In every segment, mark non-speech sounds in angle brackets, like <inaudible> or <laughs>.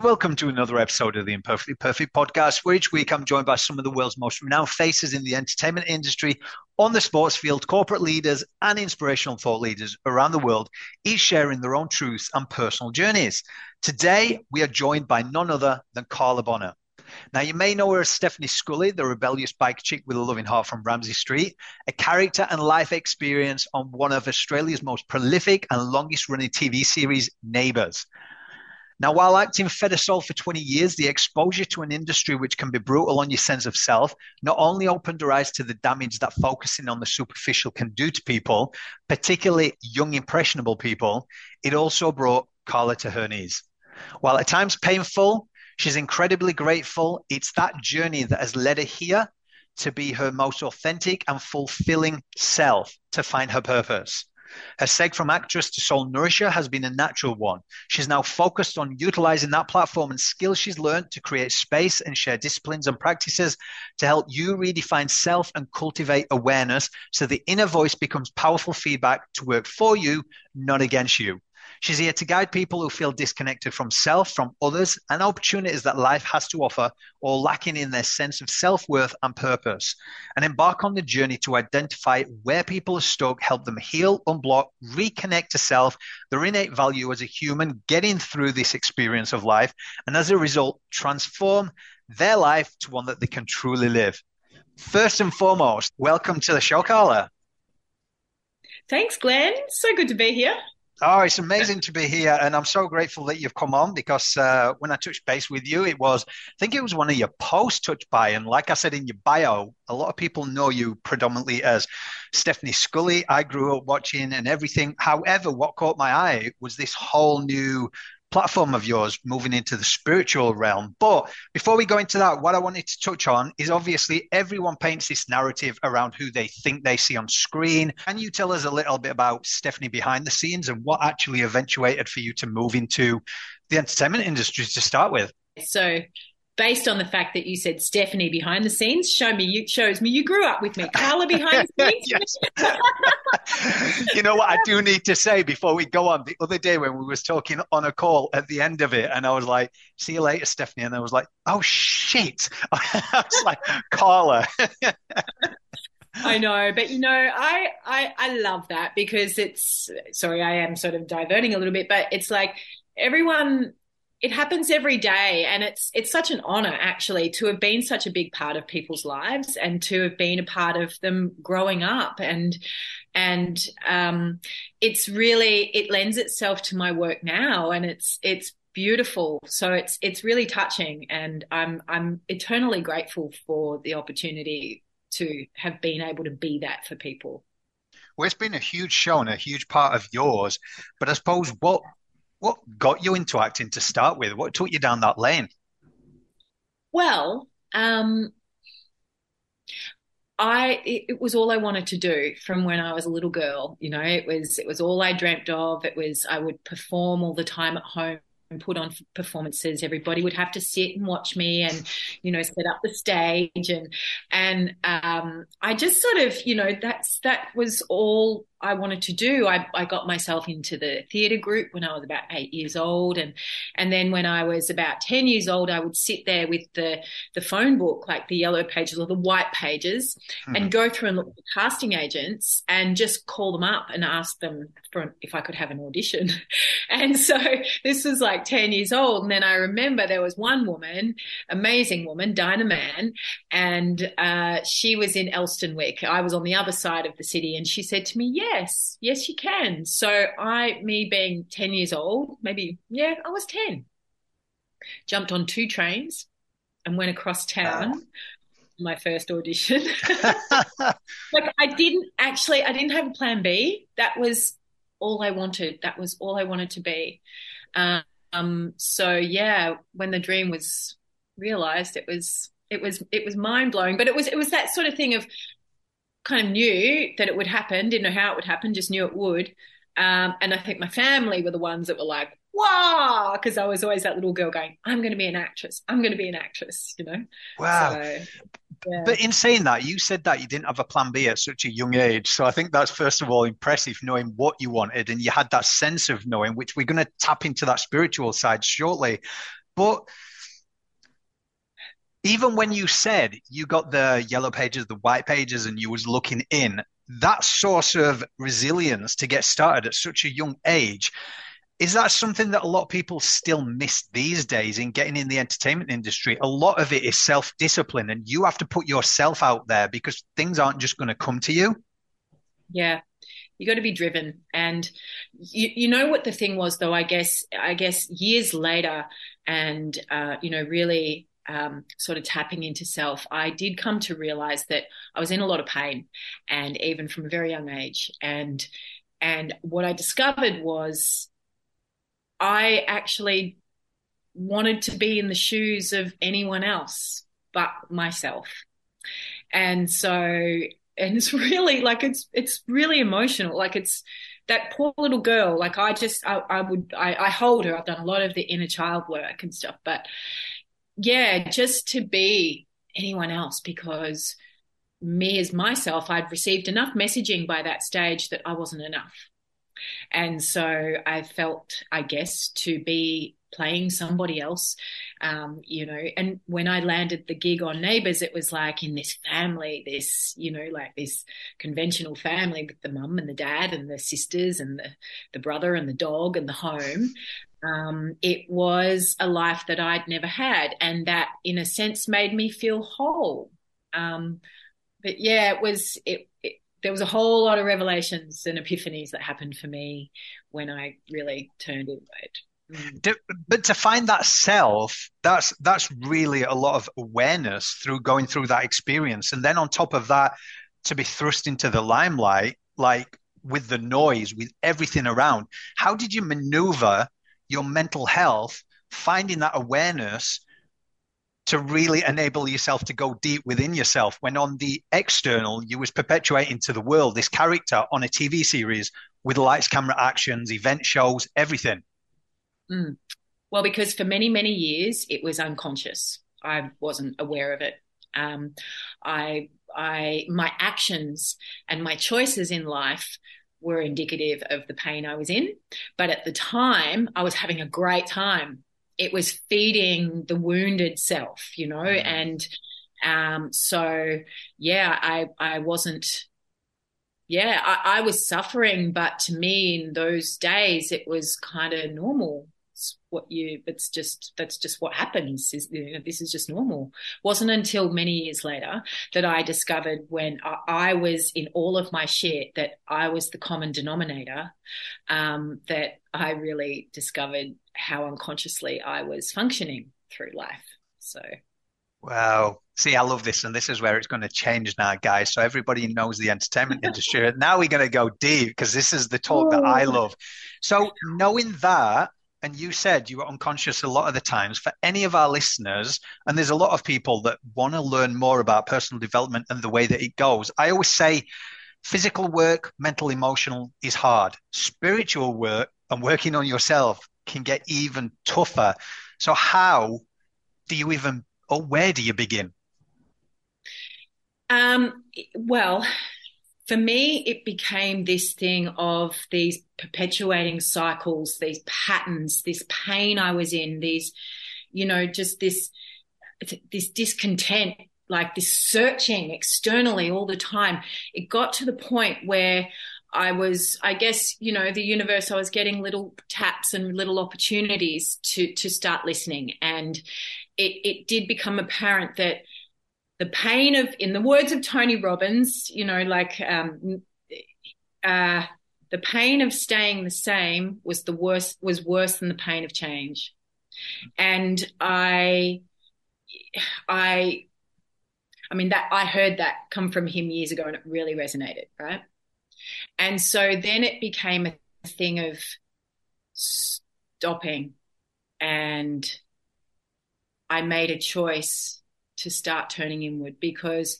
Welcome to another episode of the Imperfectly Perfect podcast, where each week I'm joined by some of the world's most renowned faces in the entertainment industry, on the sports field, corporate leaders, and inspirational thought leaders around the world, each sharing their own truths and personal journeys. Today, we are joined by none other than Carla Bonner. Now, you may know her as Stephanie Scully, the rebellious bike chick with a loving heart from Ramsay Street, a character and life experience on one of Australia's most prolific and longest running TV series, Neighbours. Now, while acting Fedosol for 20 years, the exposure to an industry which can be brutal on your sense of self not only opened her eyes to the damage that focusing on the superficial can do to people, particularly young, impressionable people, it also brought Carla to her knees. While at times painful, she's incredibly grateful. It's that journey that has led her here to be her most authentic and fulfilling self, to find her purpose. Her seg from actress to soul nourisher has been a natural one. She's now focused on utilizing that platform and skills she's learned to create space and share disciplines and practices to help you redefine self and cultivate awareness so the inner voice becomes powerful feedback to work for you, not against you. She's here to guide people who feel disconnected from self, from others, and opportunities that life has to offer, or lacking in their sense of self worth and purpose, and embark on the journey to identify where people are stuck, help them heal, unblock, reconnect to self, their innate value as a human, getting through this experience of life, and as a result, transform their life to one that they can truly live. First and foremost, welcome to the show, Carla. Thanks, Glenn. So good to be here. Oh, it's amazing to be here, and I'm so grateful that you've come on because uh, when I touched base with you, it was I think it was one of your posts touched by, and like I said in your bio, a lot of people know you predominantly as Stephanie Scully. I grew up watching and everything. However, what caught my eye was this whole new platform of yours moving into the spiritual realm. But before we go into that, what I wanted to touch on is obviously everyone paints this narrative around who they think they see on screen. Can you tell us a little bit about Stephanie behind the scenes and what actually eventuated for you to move into the entertainment industry to start with? So based on the fact that you said Stephanie behind the scenes, show me you shows me you grew up with me. Carla behind the scenes. <laughs> you know what I do need to say before we go on. The other day when we was talking on a call at the end of it, and I was like, "See you later, Stephanie," and I was like, "Oh shit!" <laughs> I was like, "Carla." <laughs> I know, but you know, I, I I love that because it's sorry, I am sort of diverting a little bit, but it's like everyone it happens every day and it's it's such an honor actually to have been such a big part of people's lives and to have been a part of them growing up and and um, it's really it lends itself to my work now and it's it's beautiful so it's it's really touching and i'm i'm eternally grateful for the opportunity to have been able to be that for people well, it's been a huge show and a huge part of yours. But I suppose what what got you into acting to start with? What took you down that lane? Well, um, I it, was all I wanted to do from when I was a little girl. You know, it was it was all I dreamt of. It was I would perform all the time at home and put on performances. Everybody would have to sit and watch me and, you know, set up the stage and and um, I just sort of, you know, that's that was all I wanted to do. I, I got myself into the theatre group when I was about eight years old, and and then when I was about ten years old, I would sit there with the the phone book, like the yellow pages or the white pages, hmm. and go through and look at the casting agents and just call them up and ask them for if I could have an audition. <laughs> and so this was like ten years old, and then I remember there was one woman, amazing woman, Dinah Mann, and uh, she was in Elsternwick. I was on the other side of the city, and she said to me, "Yeah." Yes, yes, you can. So I, me being 10 years old, maybe, yeah, I was 10, jumped on two trains and went across town. My first audition. <laughs> <laughs> like I didn't actually, I didn't have a plan B. That was all I wanted. That was all I wanted to be. Um, so yeah, when the dream was realized, it was it was it was mind blowing. But it was it was that sort of thing of kind of knew that it would happen, didn't know how it would happen, just knew it would. Um, and I think my family were the ones that were like, wow, because I was always that little girl going, I'm going to be an actress. I'm going to be an actress, you know? Wow. So, yeah. But in saying that, you said that you didn't have a plan B at such a young age. So I think that's, first of all, impressive knowing what you wanted and you had that sense of knowing, which we're going to tap into that spiritual side shortly. But even when you said you got the yellow pages, the white pages, and you was looking in, that source of resilience to get started at such a young age, is that something that a lot of people still miss these days in getting in the entertainment industry? A lot of it is self discipline, and you have to put yourself out there because things aren't just going to come to you. Yeah, you got to be driven and you, you know what the thing was though i guess i guess years later and uh, you know really um, sort of tapping into self, I did come to realize that I was in a lot of pain, and even from a very young age. And and what I discovered was I actually wanted to be in the shoes of anyone else but myself. And so, and it's <laughs> really like it's it's really emotional. Like it's that poor little girl. Like I just I, I would I, I hold her. I've done a lot of the inner child work and stuff, but yeah, just to be anyone else because me as myself, I'd received enough messaging by that stage that I wasn't enough. And so I felt, I guess, to be playing somebody else, um, you know. And when I landed the gig on Neighbours, it was like in this family, this, you know, like this conventional family with the mum and the dad and the sisters and the, the brother and the dog and the home. Um, it was a life that I'd never had, and that, in a sense, made me feel whole. Um, but yeah, it was it, it, There was a whole lot of revelations and epiphanies that happened for me when I really turned inward. Mm. But to find that self, that's that's really a lot of awareness through going through that experience, and then on top of that, to be thrust into the limelight, like with the noise, with everything around. How did you maneuver your mental health, finding that awareness to really enable yourself to go deep within yourself. When on the external you was perpetuating to the world this character on a tv series with lights camera actions event shows everything. Mm. well because for many many years it was unconscious. I wasn't aware of it. Um, i i my actions and my choices in life were indicative of the pain I was in. But at the time, I was having a great time. It was feeding the wounded self, you know, mm-hmm. and um, so yeah, I I wasn't. Yeah, I, I was suffering, but to me in those days, it was kind of normal what you it's just that's just what happens is you know, this is just normal wasn't until many years later that i discovered when i, I was in all of my shit that i was the common denominator um, that i really discovered how unconsciously i was functioning through life so Wow. See, I love this. And this is where it's going to change now, guys. So everybody knows the entertainment <laughs> industry. now we're going to go deep because this is the talk that I love. So knowing that, and you said you were unconscious a lot of the times. For any of our listeners and there's a lot of people that want to learn more about personal development and the way that it goes i always say physical work mental emotional is hard. Spiritual work and working on yourself can get even tougher. So how do you even or where do you begin? Um, well for me, it became this thing of these perpetuating cycles, these patterns, this pain I was in, these, you know, just this, this discontent, like this searching externally all the time. It got to the point where I was, I guess, you know, the universe, I was getting little taps and little opportunities to, to start listening. And it, it did become apparent that the pain of, in the words of Tony Robbins, you know, like um, uh, the pain of staying the same was the worst was worse than the pain of change, and I, I, I mean that I heard that come from him years ago, and it really resonated, right? And so then it became a thing of stopping, and I made a choice to start turning inward because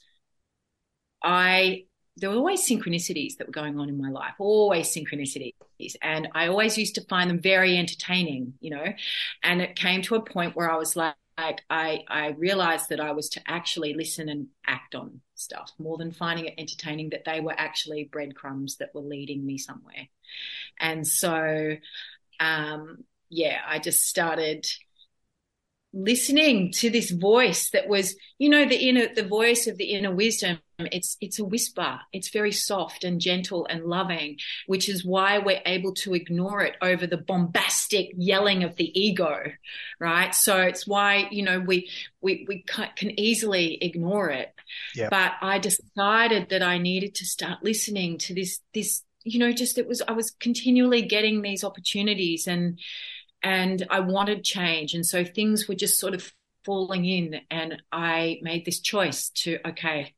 I there were always synchronicities that were going on in my life, always synchronicities. And I always used to find them very entertaining, you know. And it came to a point where I was like, like I, I realized that I was to actually listen and act on stuff more than finding it entertaining, that they were actually breadcrumbs that were leading me somewhere. And so, um, yeah, I just started listening to this voice that was, you know, the inner, the voice of the inner wisdom. It's, it's a whisper. It's very soft and gentle and loving, which is why we're able to ignore it over the bombastic yelling of the ego, right? So it's why, you know, we, we, we can easily ignore it. Yep. But I decided that I needed to start listening to this, this, you know, just it was, I was continually getting these opportunities and, and I wanted change. And so things were just sort of falling in. And I made this choice to, okay,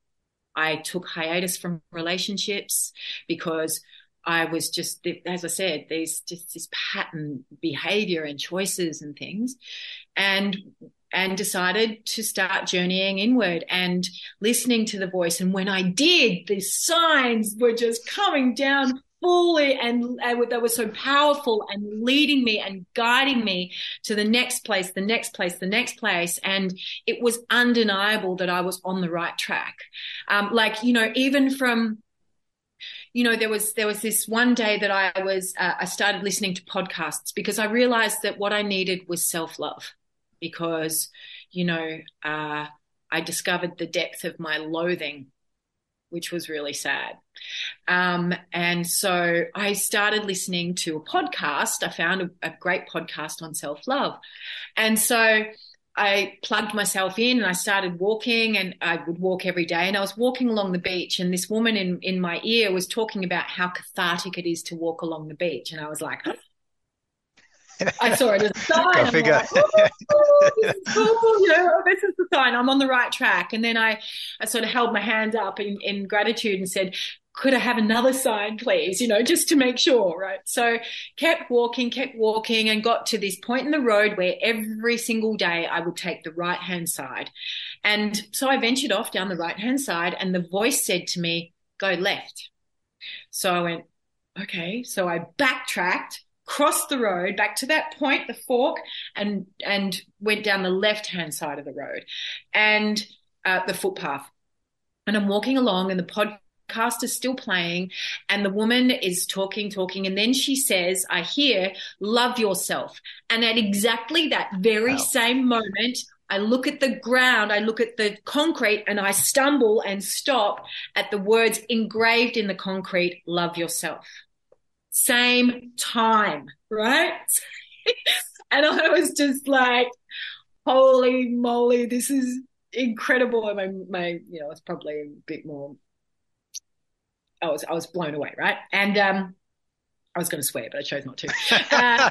I took hiatus from relationships because I was just, as I said, there's just this pattern behavior and choices and things. And and decided to start journeying inward and listening to the voice. And when I did, the signs were just coming down fully and, and that was so powerful and leading me and guiding me to the next place, the next place, the next place. And it was undeniable that I was on the right track. Um, like, you know, even from, you know, there was there was this one day that I was uh, I started listening to podcasts because I realized that what I needed was self love, because you know uh, I discovered the depth of my loathing which was really sad. Um, and so I started listening to a podcast. I found a, a great podcast on self love. And so I plugged myself in and I started walking and I would walk every day and I was walking along the beach and this woman in, in my ear was talking about how cathartic it is to walk along the beach. And I was like, I saw it as a <laughs> sign. Go figure. Like, oh, this is cool. You know, this is the sign. I'm on the right track. And then I, I sort of held my hand up in, in gratitude and said, could I have another sign, please? You know, just to make sure, right? So kept walking, kept walking and got to this point in the road where every single day I would take the right hand side. And so I ventured off down the right hand side and the voice said to me, go left. So I went, okay. So I backtracked crossed the road back to that point, the fork, and and went down the left hand side of the road, and uh, the footpath. And I'm walking along, and the podcast is still playing, and the woman is talking, talking, and then she says, "I hear, love yourself." And at exactly that very wow. same moment, I look at the ground, I look at the concrete, and I stumble and stop at the words engraved in the concrete, love yourself same time, right? <laughs> and I was just like, holy moly, this is incredible. And my, my, you know, it's probably a bit more, I was, I was blown away, right? And, um, I was going to swear, but I chose not to. <laughs> Uh,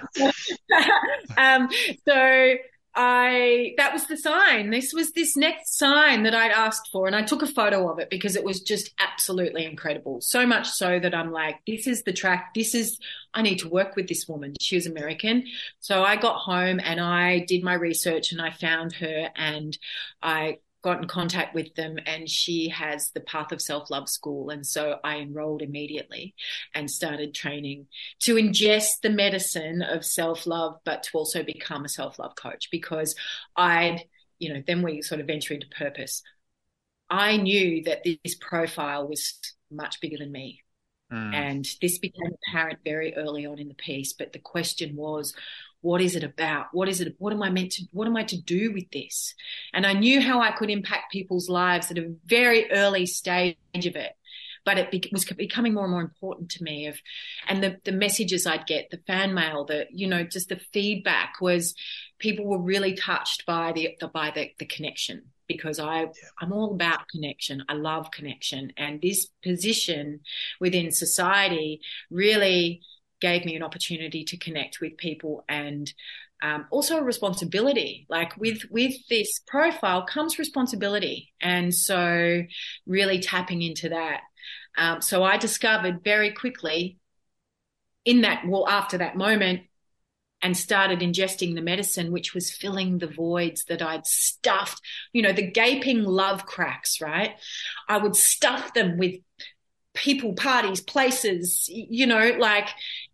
<laughs> um, so I that was the sign. This was this next sign that I'd asked for, and I took a photo of it because it was just absolutely incredible. So much so that I'm like, this is the track. This is I need to work with this woman. She was American, so I got home and I did my research and I found her and I got in contact with them and she has the path of self-love school and so i enrolled immediately and started training to ingest the medicine of self-love but to also become a self-love coach because i'd you know then we sort of venture into purpose i knew that this profile was much bigger than me mm. and this became apparent very early on in the piece but the question was what is it about? What is it? What am I meant to, what am I to do with this? And I knew how I could impact people's lives at a very early stage of it. But it was becoming more and more important to me of, and the, the messages I'd get, the fan mail, the, you know, just the feedback was people were really touched by the, the by the, the connection because I yeah. I'm all about connection. I love connection, and this position within society really gave me an opportunity to connect with people and um, also a responsibility. Like with with this profile comes responsibility. And so really tapping into that. Um, so i discovered very quickly in that well after that moment and started ingesting the medicine, which was filling the voids that I'd stuffed, you know, the gaping love cracks, right? I would stuff them with people, parties, places, you know, like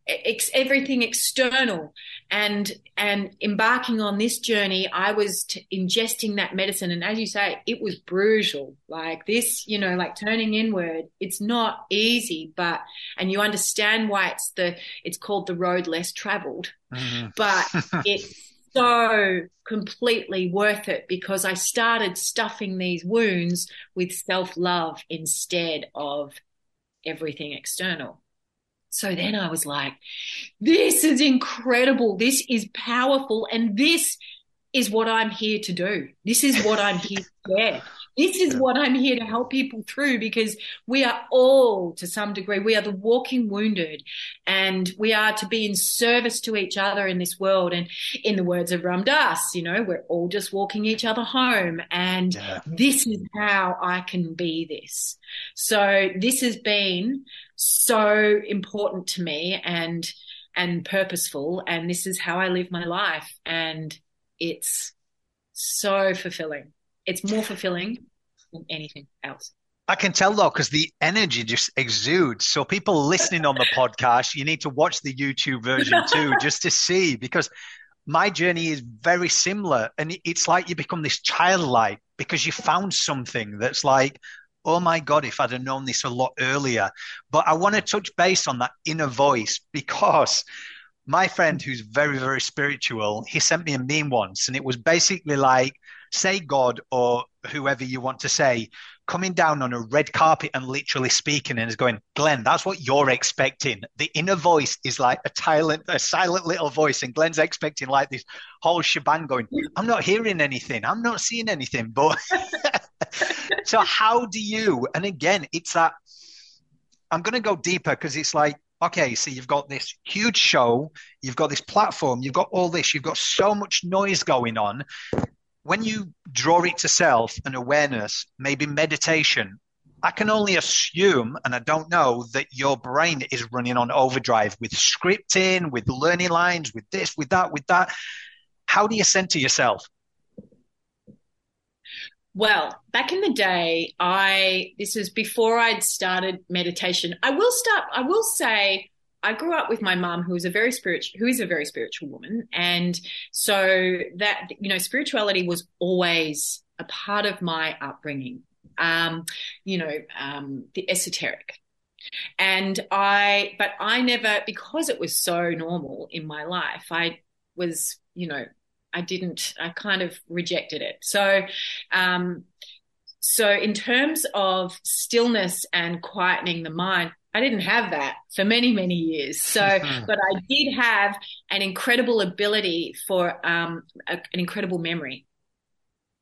ex- everything external. And and embarking on this journey, I was t- ingesting that medicine, and as you say, it was brutal. Like this, you know, like turning inward. It's not easy, but and you understand why it's the it's called the road less traveled, mm-hmm. but <laughs> it's so completely worth it because I started stuffing these wounds with self love instead of everything external. So then I was like, this is incredible. This is powerful. And this is what I'm here to do. This is what I'm here to <laughs> share. This is what I'm here to help people through because we are all, to some degree, we are the walking wounded and we are to be in service to each other in this world. And in the words of Ram Dass, you know, we're all just walking each other home. And yeah. this is how I can be this. So this has been so important to me and, and purposeful. And this is how I live my life. And it's so fulfilling it's more fulfilling than anything else. I can tell though, because the energy just exudes. So people listening on the podcast, you need to watch the YouTube version too, <laughs> just to see, because my journey is very similar. And it's like you become this childlike because you found something that's like, oh my God, if I'd have known this a lot earlier. But I want to touch base on that inner voice because my friend who's very, very spiritual, he sent me a meme once, and it was basically like, say God or whoever you want to say coming down on a red carpet and literally speaking and is going, Glenn, that's what you're expecting. The inner voice is like a silent, a silent little voice, and Glenn's expecting like this whole shebang going, I'm not hearing anything, I'm not seeing anything. But <laughs> <laughs> so how do you? And again, it's that I'm gonna go deeper because it's like okay, so you've got this huge show, you've got this platform, you've got all this, you've got so much noise going on when you draw it to self and awareness, maybe meditation, I can only assume, and I don't know, that your brain is running on overdrive with scripting, with learning lines, with this, with that, with that. How do you center yourself? Well, back in the day, I this was before I'd started meditation. I will start. I will say I grew up with my mum, who was a very spiritual, who is a very spiritual woman, and so that you know, spirituality was always a part of my upbringing. Um, you know, um, the esoteric, and I, but I never, because it was so normal in my life, I was, you know, I didn't, I kind of rejected it. So, um, so in terms of stillness and quietening the mind, I didn't have that for many, many years. So, but I did have an incredible ability for um, a, an incredible memory.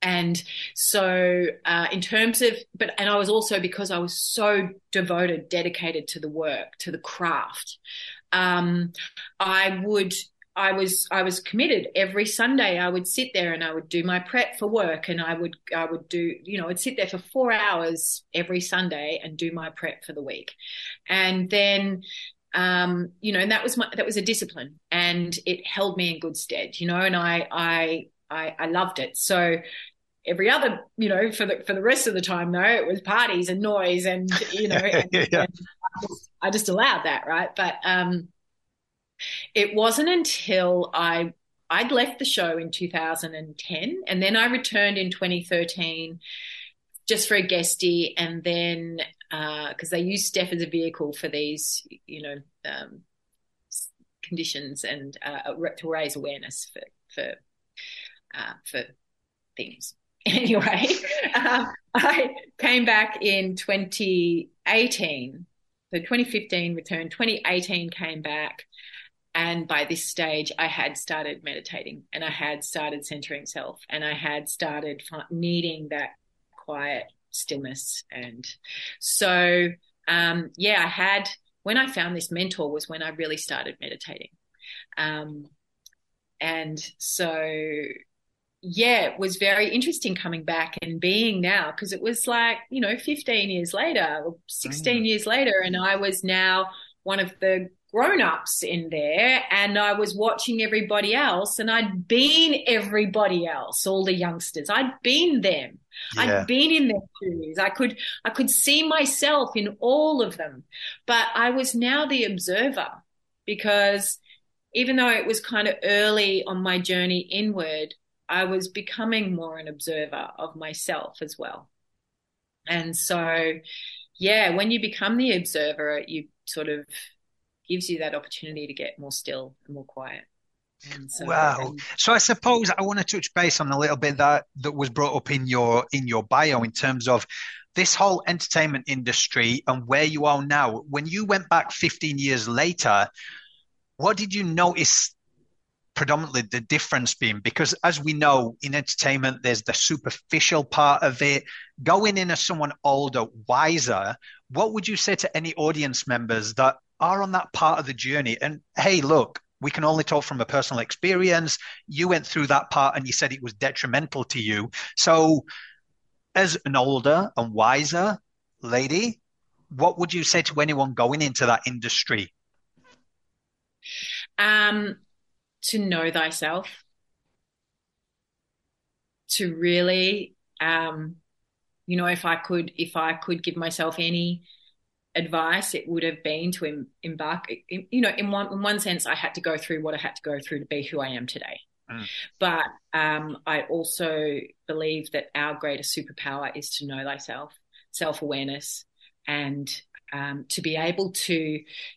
And so, uh, in terms of, but, and I was also because I was so devoted, dedicated to the work, to the craft, um, I would I was I was committed every Sunday. I would sit there and I would do my prep for work, and I would I would do you know I'd sit there for four hours every Sunday and do my prep for the week, and then um, you know and that was my that was a discipline, and it held me in good stead, you know, and I I I, I loved it. So every other you know for the for the rest of the time though it was parties and noise and you know <laughs> and, yeah. and I, just, I just allowed that right, but um it wasn't until I I'd left the show in 2010 and then I returned in 2013 just for a guestie and then because uh, they use Steph as a vehicle for these, you know, um, conditions and uh, to raise awareness for for uh, for things. <laughs> Anyway, um, I came back in 2018. So 2015 returned. 2018 came back, and by this stage, I had started meditating and I had started centering self and I had started needing that quiet stillness. And so, um, yeah, I had, when I found this mentor was when I really started meditating. Um, and so, yeah, it was very interesting coming back and being now because it was like, you know, 15 years later or 16 mm. years later, and I was now one of the grown-ups in there and I was watching everybody else and I'd been everybody else, all the youngsters. I'd been them. Yeah. I'd been in their shoes. I could I could see myself in all of them. But I was now the observer because even though it was kind of early on my journey inward, I was becoming more an observer of myself as well. And so yeah, when you become the observer, you sort of gives you that opportunity to get more still and more quiet. So, wow. And, so I suppose I want to touch base on a little bit that that was brought up in your in your bio in terms of this whole entertainment industry and where you are now. When you went back 15 years later, what did you notice predominantly the difference being because as we know in entertainment there's the superficial part of it going in as someone older wiser what would you say to any audience members that are on that part of the journey. And hey, look, we can only talk from a personal experience. You went through that part and you said it was detrimental to you. So, as an older and wiser lady, what would you say to anyone going into that industry? Um, to know thyself, to really, um, you know, if I could, if I could give myself any advice it would have been to embark you know in one in one sense i had to go through what i had to go through to be who i am today mm. but um, i also believe that our greatest superpower is to know thyself self-awareness and um, to be able to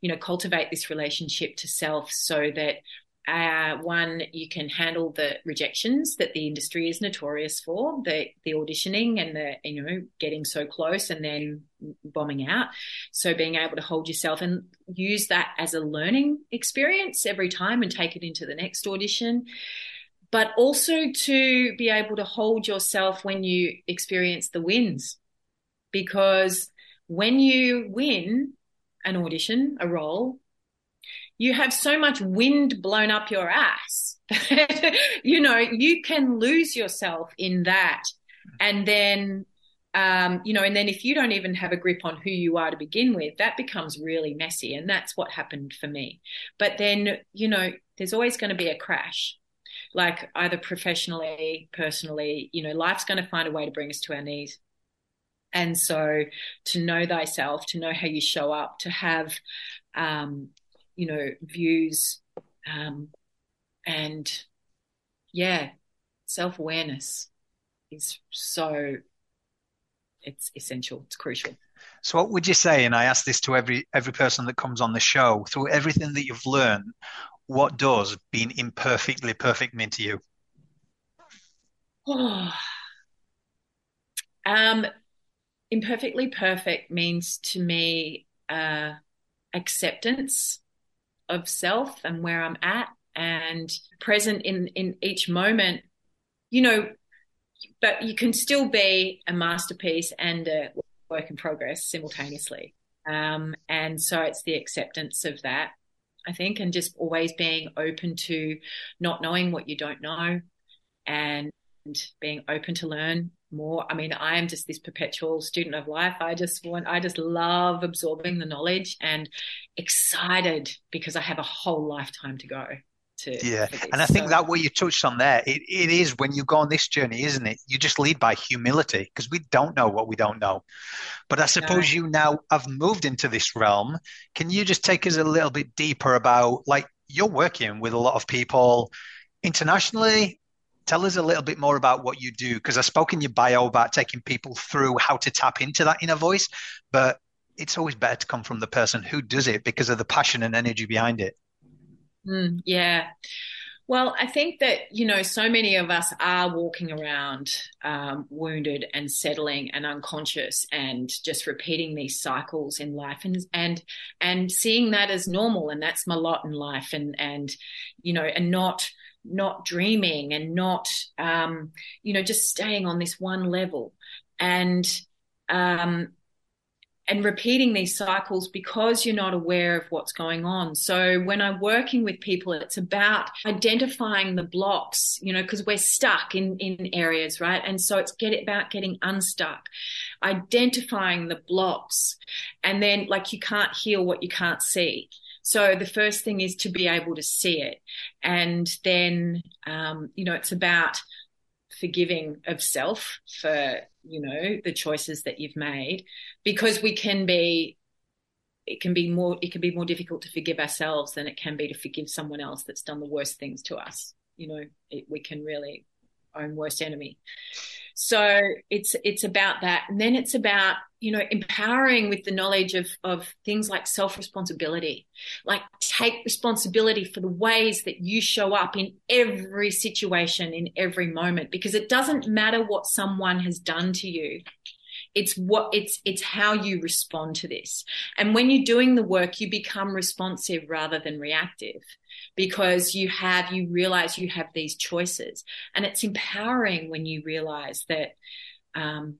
you know cultivate this relationship to self so that uh, one, you can handle the rejections that the industry is notorious for, the the auditioning and the you know getting so close and then bombing out. So being able to hold yourself and use that as a learning experience every time and take it into the next audition. But also to be able to hold yourself when you experience the wins, because when you win an audition, a role, you have so much wind blown up your ass <laughs> that, you know, you can lose yourself in that. And then, um, you know, and then if you don't even have a grip on who you are to begin with, that becomes really messy. And that's what happened for me. But then, you know, there's always going to be a crash, like either professionally, personally, you know, life's going to find a way to bring us to our knees. And so to know thyself, to know how you show up, to have, um, you know, views, um, and yeah, self awareness is so it's essential. It's crucial. So, what would you say? And I ask this to every every person that comes on the show. Through everything that you've learned, what does being imperfectly perfect mean to you? <sighs> um, imperfectly perfect means to me uh, acceptance of self and where I'm at and present in in each moment you know but you can still be a masterpiece and a work in progress simultaneously. Um, and so it's the acceptance of that i think and just always being open to not knowing what you don't know and being open to learn more. I mean, I am just this perpetual student of life. I just want, I just love absorbing the knowledge and excited because I have a whole lifetime to go. To, yeah, and I think so, that what you touched on there, it, it is when you go on this journey, isn't it? You just lead by humility because we don't know what we don't know. But I suppose no. you now have moved into this realm. Can you just take us a little bit deeper about like you're working with a lot of people internationally tell us a little bit more about what you do because I spoke in your bio about taking people through how to tap into that inner voice, but it's always better to come from the person who does it because of the passion and energy behind it. Mm, yeah. Well, I think that, you know, so many of us are walking around um, wounded and settling and unconscious and just repeating these cycles in life and, and, and seeing that as normal. And that's my lot in life and, and, you know, and not, not dreaming and not, um, you know, just staying on this one level and, um, and repeating these cycles because you're not aware of what's going on. So when I'm working with people, it's about identifying the blocks, you know, because we're stuck in, in areas, right? And so it's get about getting unstuck, identifying the blocks. And then like you can't heal what you can't see. So the first thing is to be able to see it. And then, um, you know, it's about forgiving of self for, you know, the choices that you've made because we can be it can be more it can be more difficult to forgive ourselves than it can be to forgive someone else that's done the worst things to us you know it, we can really own worst enemy so it's it's about that. And then it's about you know empowering with the knowledge of of things like self responsibility like take responsibility for the ways that you show up in every situation in every moment because it doesn't matter what someone has done to you. It's what it's it's how you respond to this. And when you're doing the work you become responsive rather than reactive because you have you realize you have these choices and it's empowering when you realize that um,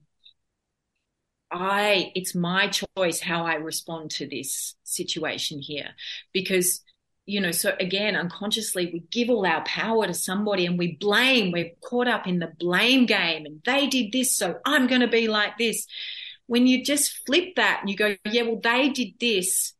I it's my choice how I respond to this situation here because you know, so again, unconsciously, we give all our power to somebody and we blame. We're caught up in the blame game and they did this, so I'm going to be like this. When you just flip that and you go, yeah, well, they did this,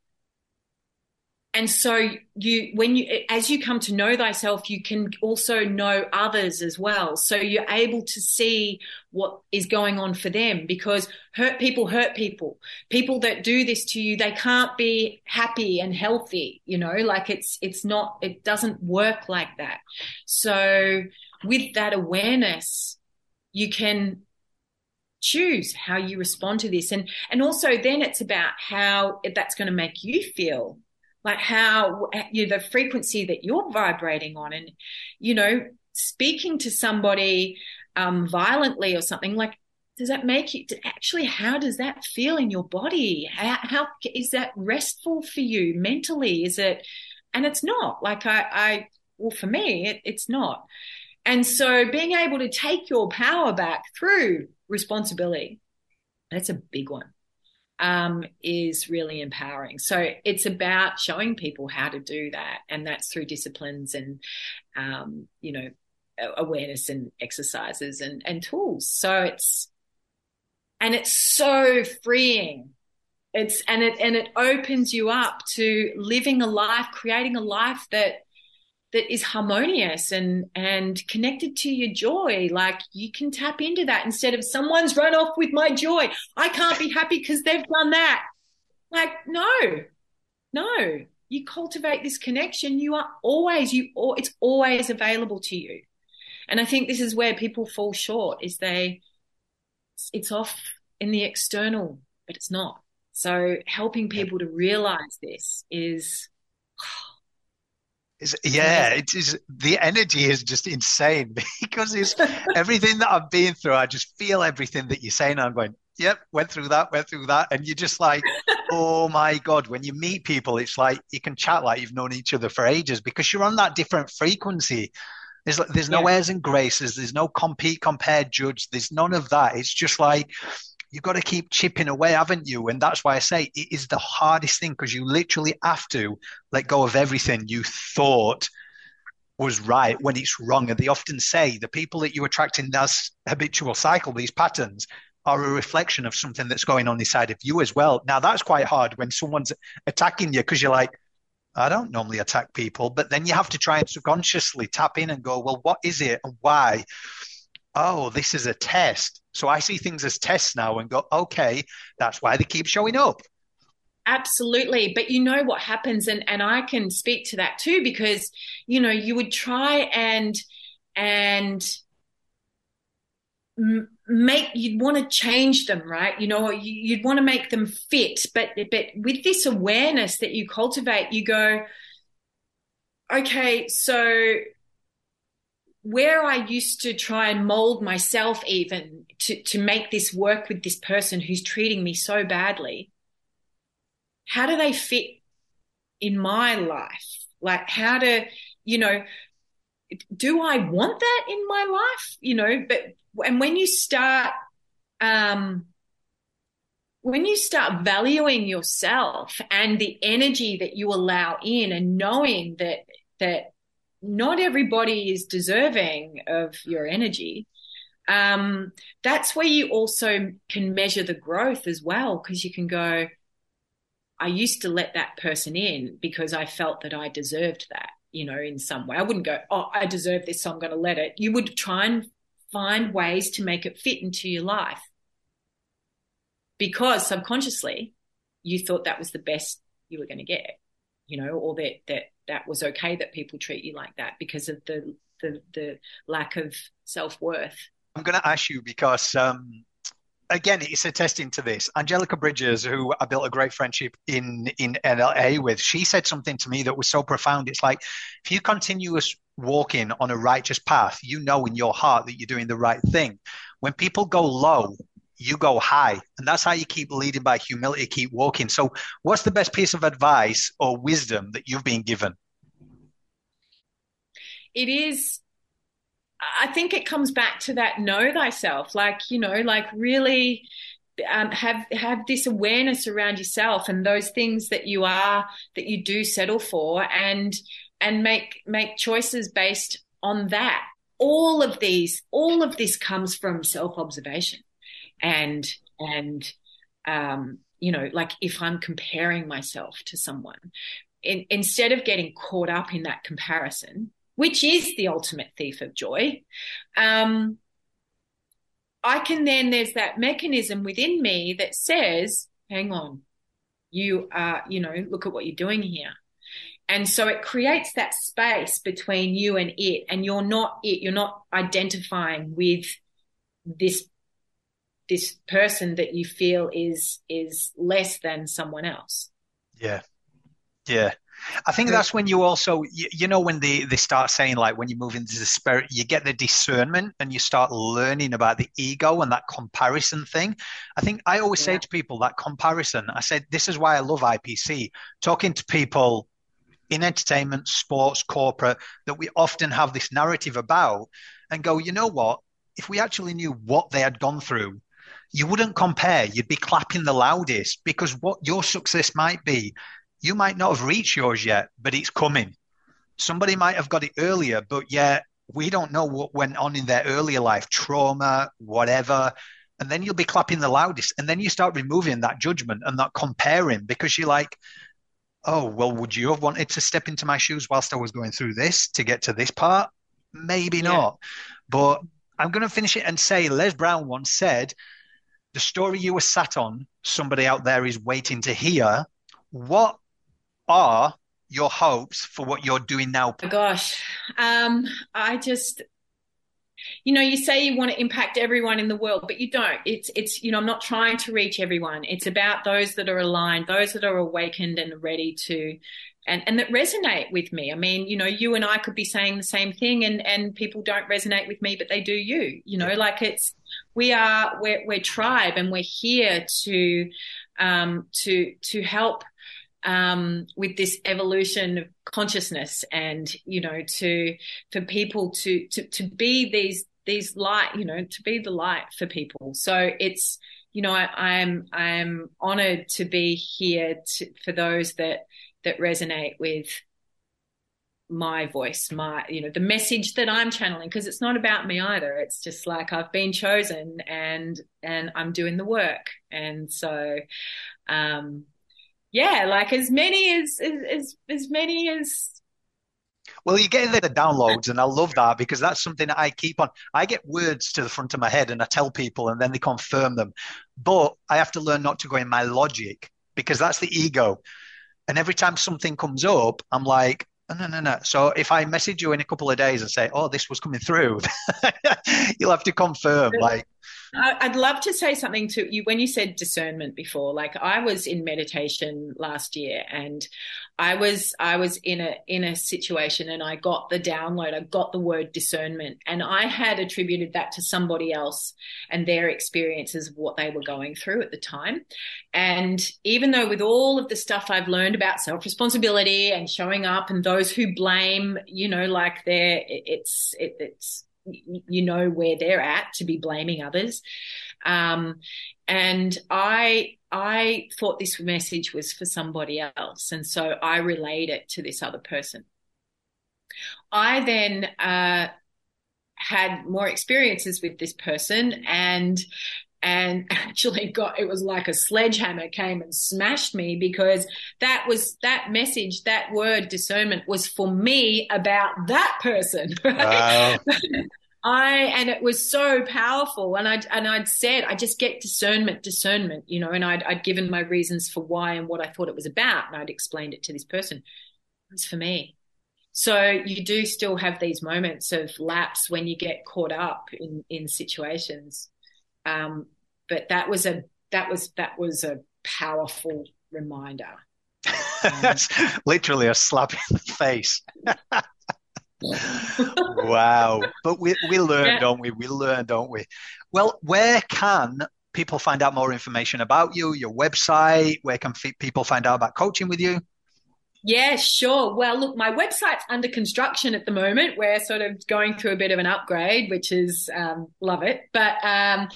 and so you when you as you come to know thyself you can also know others as well. So you're able to see what is going on for them because hurt people hurt people. People that do this to you they can't be happy and healthy you know like it's it's not it doesn't work like that. So with that awareness you can choose how you respond to this. And and also then it's about how that's going to make you feel like how you know, the frequency that you're vibrating on and you know speaking to somebody um, violently or something like does that make you actually how does that feel in your body? How, how is that restful for you mentally? Is it and it's not. Like i i well for me it, it's not. And so being able to take your power back through responsibility that's a big one um, is really empowering. So it's about showing people how to do that, and that's through disciplines and um, you know awareness and exercises and and tools. So it's and it's so freeing. It's and it and it opens you up to living a life, creating a life that that is harmonious and and connected to your joy. Like you can tap into that instead of someone's run off with my joy. I can't be happy because they've done that. Like no no. You cultivate this connection. You are always you it's always available to you. And i think this is where people fall short is they it's off in the external but it's not. So helping people to realize this is it's, yeah, it is. The energy is just insane <laughs> because it's everything that I've been through. I just feel everything that you're saying. I'm going, yep, went through that, went through that, and you're just like, oh my god. When you meet people, it's like you can chat like you've known each other for ages because you're on that different frequency. There's there's no yeah. airs and graces. There's no compete, compare, judge. There's none of that. It's just like you've got to keep chipping away, haven't you? And that's why I say it is the hardest thing because you literally have to let go of everything you thought was right when it's wrong. And they often say the people that you attract in this habitual cycle, these patterns, are a reflection of something that's going on inside of you as well. Now, that's quite hard when someone's attacking you because you're like, I don't normally attack people, but then you have to try and subconsciously tap in and go, well, what is it and why? Oh, this is a test. So I see things as tests now and go, okay, that's why they keep showing up. Absolutely. But you know what happens and and I can speak to that too because you know you would try and and make you'd want to change them right you know you'd want to make them fit but but with this awareness that you cultivate you go okay so where I used to try and mold myself even to, to make this work with this person who's treating me so badly, how do they fit in my life? Like, how to, you know, do I want that in my life? You know, but, and when you start, um, when you start valuing yourself and the energy that you allow in and knowing that, that not everybody is deserving of your energy. Um, that's where you also can measure the growth as well, because you can go, I used to let that person in because I felt that I deserved that, you know, in some way. I wouldn't go, oh, I deserve this, so I'm going to let it. You would try and find ways to make it fit into your life because subconsciously you thought that was the best you were going to get, you know, or that that that was okay that people treat you like that because of the the, the lack of self worth. I'm going to ask you because um, again, it's attesting to this. Angelica Bridges, who I built a great friendship in in LA with, she said something to me that was so profound. It's like if you continuous walking on a righteous path, you know in your heart that you're doing the right thing. When people go low, you go high, and that's how you keep leading by humility, keep walking. So, what's the best piece of advice or wisdom that you've been given? It is I think it comes back to that know thyself, like, you know, like really um, have have this awareness around yourself and those things that you are that you do settle for and and make make choices based on that all of these all of this comes from self observation and and um you know like if i'm comparing myself to someone in, instead of getting caught up in that comparison which is the ultimate thief of joy, um, I can then, there's that mechanism within me that says, hang on, you are, you know, look at what you're doing here. And so it creates that space between you and it, and you're not it, you're not identifying with this this person that you feel is is less than someone else. Yeah. Yeah. I think that's when you also, you, you, know, when they, they start saying like when you move into the spirit, you get the discernment and you start learning about the ego and that comparison thing. I think I always yeah. say to people that comparison, I said, this is why I love IPC, talking to people in entertainment, sports, corporate, that we often have this narrative about and go, you know what? If we actually knew what they had gone through, you wouldn't compare. You'd be clapping the loudest because what your success might be you might not have reached yours yet, but it's coming. Somebody might have got it earlier, but yet we don't know what went on in their earlier life, trauma, whatever. And then you'll be clapping the loudest. And then you start removing that judgment and that comparing because you're like, oh, well, would you have wanted to step into my shoes whilst I was going through this to get to this part? Maybe yeah. not. But I'm going to finish it and say Les Brown once said, the story you were sat on, somebody out there is waiting to hear. What are your hopes for what you're doing now? Oh gosh, um, I just, you know, you say you want to impact everyone in the world, but you don't. It's, it's, you know, I'm not trying to reach everyone. It's about those that are aligned, those that are awakened and ready to, and, and that resonate with me. I mean, you know, you and I could be saying the same thing and, and people don't resonate with me, but they do you, you know, like it's, we are, we're, we're tribe and we're here to, um, to, to help um, with this evolution of consciousness and you know to for people to to to be these these light you know to be the light for people. So it's you know I, am I'm, honored to be here to, for those that that resonate with my voice my you know the message that i'm channeling because it's not about me either it's just like i've been chosen and and i'm doing the work and so um yeah, like as many as as as many as well, you get the downloads, and I love that because that's something that I keep on. I get words to the front of my head, and I tell people, and then they confirm them. But I have to learn not to go in my logic because that's the ego. And every time something comes up, I'm like, no, no, no. So if I message you in a couple of days and say, "Oh, this was coming through," <laughs> you'll have to confirm. Like, I'd love to say something to you when you said discernment before. Like I was in meditation last year and I was I was in a in a situation and I got the download. I got the word discernment and I had attributed that to somebody else and their experiences what they were going through at the time. And even though with all of the stuff I've learned about self-responsibility and showing up and those who blame, you know, like they're it's it, it's you know where they're at to be blaming others. Um, and I I thought this message was for somebody else, and so I relayed it to this other person. I then uh, had more experiences with this person, and and <laughs> actually got it was like a sledgehammer came and smashed me because that was that message that word discernment was for me about that person right? <laughs> wow. I and it was so powerful and I and I'd said I just get discernment discernment you know and I'd I'd given my reasons for why and what I thought it was about and I'd explained it to this person it was for me so you do still have these moments of lapse when you get caught up in in situations um, but that was a that was that was a powerful reminder. <laughs> That's literally a slap in the face. <laughs> wow. But we we learn, yeah. don't we? We learn, don't we? Well, where can people find out more information about you, your website? Where can people find out about coaching with you? Yeah, sure. Well, look, my website's under construction at the moment. We're sort of going through a bit of an upgrade, which is um, love it. But um,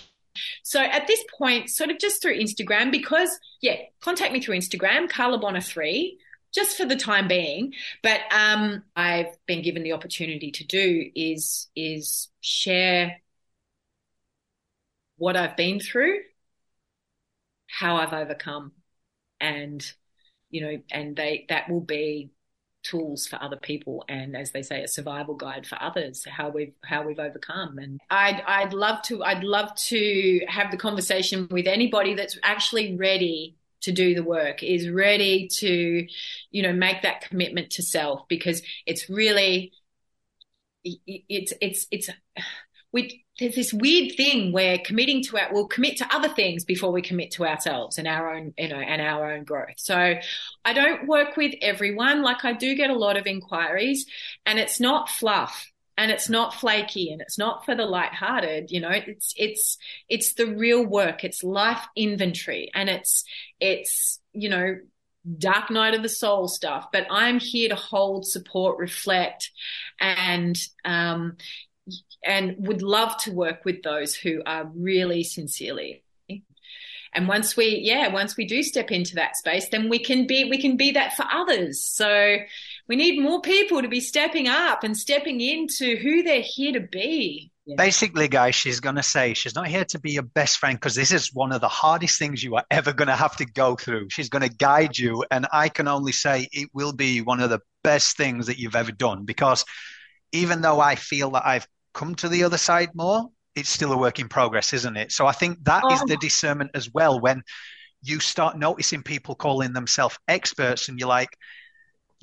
so at this point, sort of just through Instagram, because yeah, contact me through Instagram, Carla Bonner three, just for the time being. But um, I've been given the opportunity to do is is share what I've been through, how I've overcome, and you know, and they that will be tools for other people and as they say a survival guide for others how we've how we've overcome. And I'd I'd love to I'd love to have the conversation with anybody that's actually ready to do the work is ready to you know make that commitment to self because it's really it's it's it's we there's this weird thing where committing to it we'll commit to other things before we commit to ourselves and our own you know and our own growth. So i don't work with everyone. Like i do get a lot of inquiries and it's not fluff and it's not flaky and it's not for the light-hearted you know it's it's it's the real work. It's life inventory and it's it's you know dark night of the soul stuff. But i'm here to hold support reflect and um, and would love to work with those who are really sincerely. And once we yeah once we do step into that space then we can be we can be that for others. So we need more people to be stepping up and stepping into who they're here to be. Yeah. basically guys she's going to say she's not here to be your best friend because this is one of the hardest things you are ever going to have to go through. She's going to guide you and i can only say it will be one of the best things that you've ever done because even though i feel that i've come to the other side more, it's still a work in progress, isn't it? So I think that is the um, discernment as well. When you start noticing people calling themselves experts and you're like,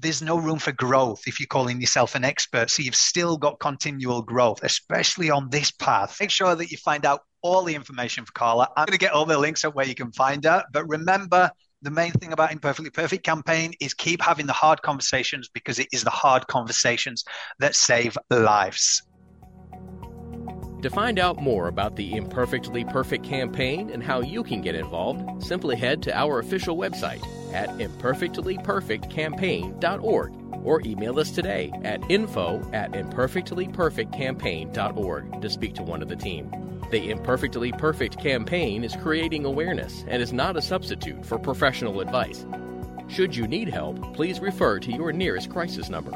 there's no room for growth if you're calling yourself an expert. So you've still got continual growth, especially on this path. Make sure that you find out all the information for Carla. I'm going to get all the links up where you can find her. But remember, the main thing about Imperfectly Perfect campaign is keep having the hard conversations because it is the hard conversations that save lives. To find out more about the Imperfectly Perfect campaign and how you can get involved, simply head to our official website at imperfectlyperfectcampaign.org or email us today at info at imperfectlyperfectcampaign.org to speak to one of the team. The Imperfectly Perfect campaign is creating awareness and is not a substitute for professional advice. Should you need help, please refer to your nearest crisis number.